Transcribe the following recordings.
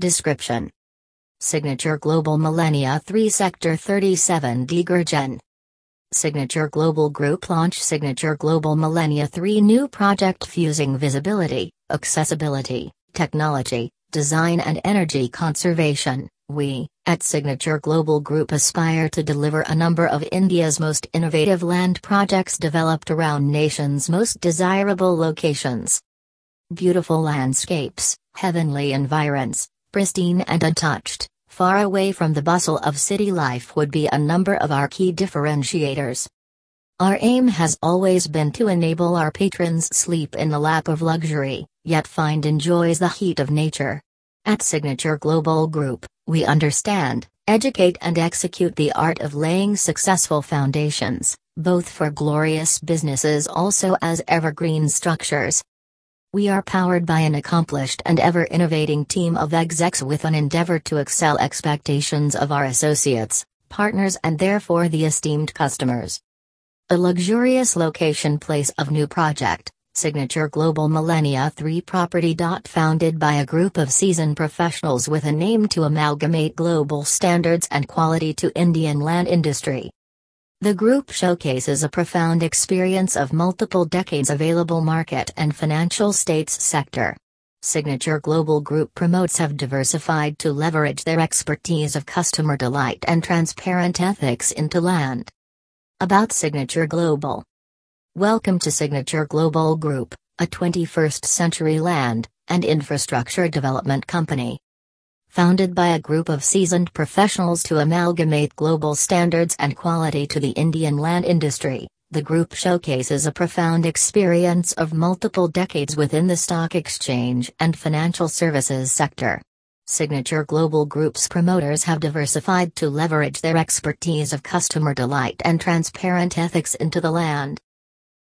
Description Signature Global Millennia 3 Sector 37 D Gurgaon Signature Global Group launch Signature Global Millennia 3 new project fusing visibility, accessibility, technology, design and energy conservation. We, at Signature Global Group aspire to deliver a number of India's most innovative land projects developed around nation's most desirable locations. Beautiful landscapes, heavenly environs, pristine and untouched, far away from the bustle of city life would be a number of our key differentiators. Our aim has always been to enable our patrons sleep in the lap of luxury, yet find enjoys the heat of nature. At Signature Global Group, we understand, educate and execute the art of laying successful foundations, both for glorious businesses also as evergreen structures. We are powered by an accomplished and ever innovating team of execs with an endeavor to excel expectations of our associates, partners, and therefore the esteemed customers. A luxurious location place of new project, Signature Global Millennia 3 Property. Founded by a group of seasoned professionals with a name to amalgamate global standards and quality to Indian land industry. The group showcases a profound experience of multiple decades available market and financial states sector. Signature Global Group promotes have diversified to leverage their expertise of customer delight and transparent ethics into land. About Signature Global Welcome to Signature Global Group, a 21st century land and infrastructure development company. Founded by a group of seasoned professionals to amalgamate global standards and quality to the Indian land industry, the group showcases a profound experience of multiple decades within the stock exchange and financial services sector. Signature Global Group's promoters have diversified to leverage their expertise of customer delight and transparent ethics into the land.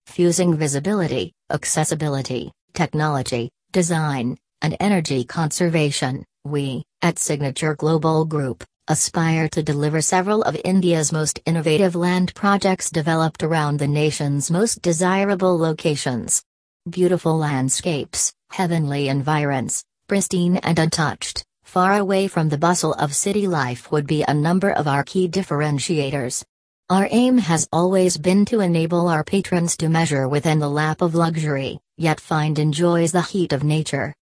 Fusing visibility, accessibility, technology, design, and energy conservation, we, at Signature Global Group, aspire to deliver several of India's most innovative land projects developed around the nation's most desirable locations. Beautiful landscapes, heavenly environs, pristine and untouched, far away from the bustle of city life would be a number of our key differentiators. Our aim has always been to enable our patrons to measure within the lap of luxury, yet find enjoys the heat of nature.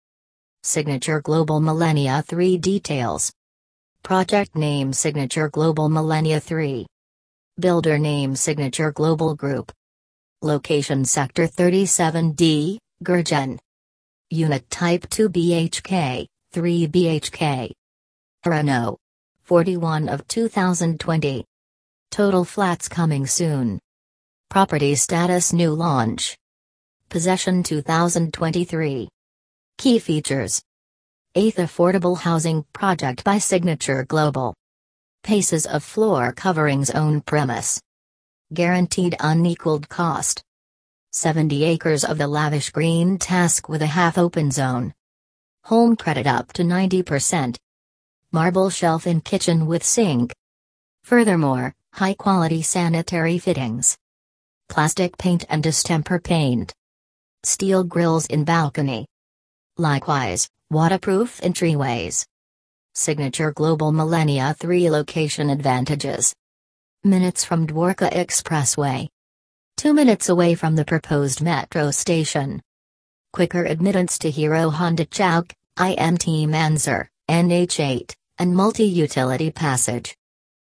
Signature Global Millennia 3 Details. Project Name Signature Global Millennia 3 Builder Name Signature Global Group. Location Sector 37D, Gurgaon. Unit Type 2 BHK, 3 BHK Renault. 41 of 2020 Total flats coming soon. Property status new launch. Possession 2023 Key features 8th Affordable Housing Project by Signature Global. Paces of floor coverings own premise. Guaranteed unequaled cost. 70 acres of the lavish green task with a half open zone. Home credit up to 90%. Marble shelf in kitchen with sink. Furthermore, high quality sanitary fittings. Plastic paint and distemper paint. Steel grills in balcony. Likewise, waterproof entryways. Signature Global Millennia 3 location advantages. Minutes from Dwarka Expressway. 2 minutes away from the proposed metro station. Quicker admittance to Hero Honda Chowk, IMT Manesar, NH8, and multi-utility passage.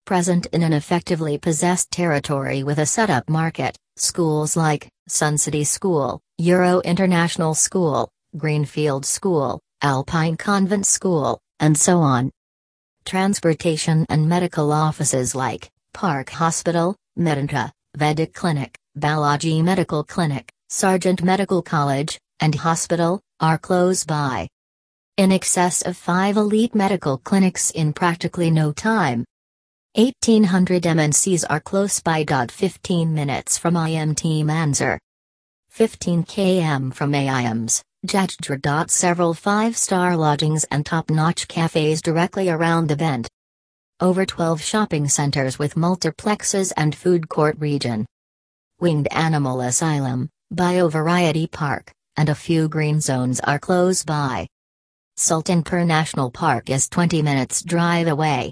Present in an effectively possessed territory with a set-up market, schools like Sun City School, Euro International School, Greenfield School, Alpine Convent School, and so on. Transportation and medical offices like Park Hospital, Medanta, Vedic Clinic, Balaji Medical Clinic, Sargent Medical College, and Hospital are close by. In excess of five elite medical clinics in practically no time. 1800 MNCs are close by. 15 minutes from IMT Manesar. 15 km from AIIMS. Jhajjar. Several five star lodgings and top notch cafes directly around the bend. Over 12 shopping centers with multiplexes and food court region. Winged Animal Asylum, Biovariety Park, and a few green zones are close by. Sultanpur National Park is 20 minutes drive away.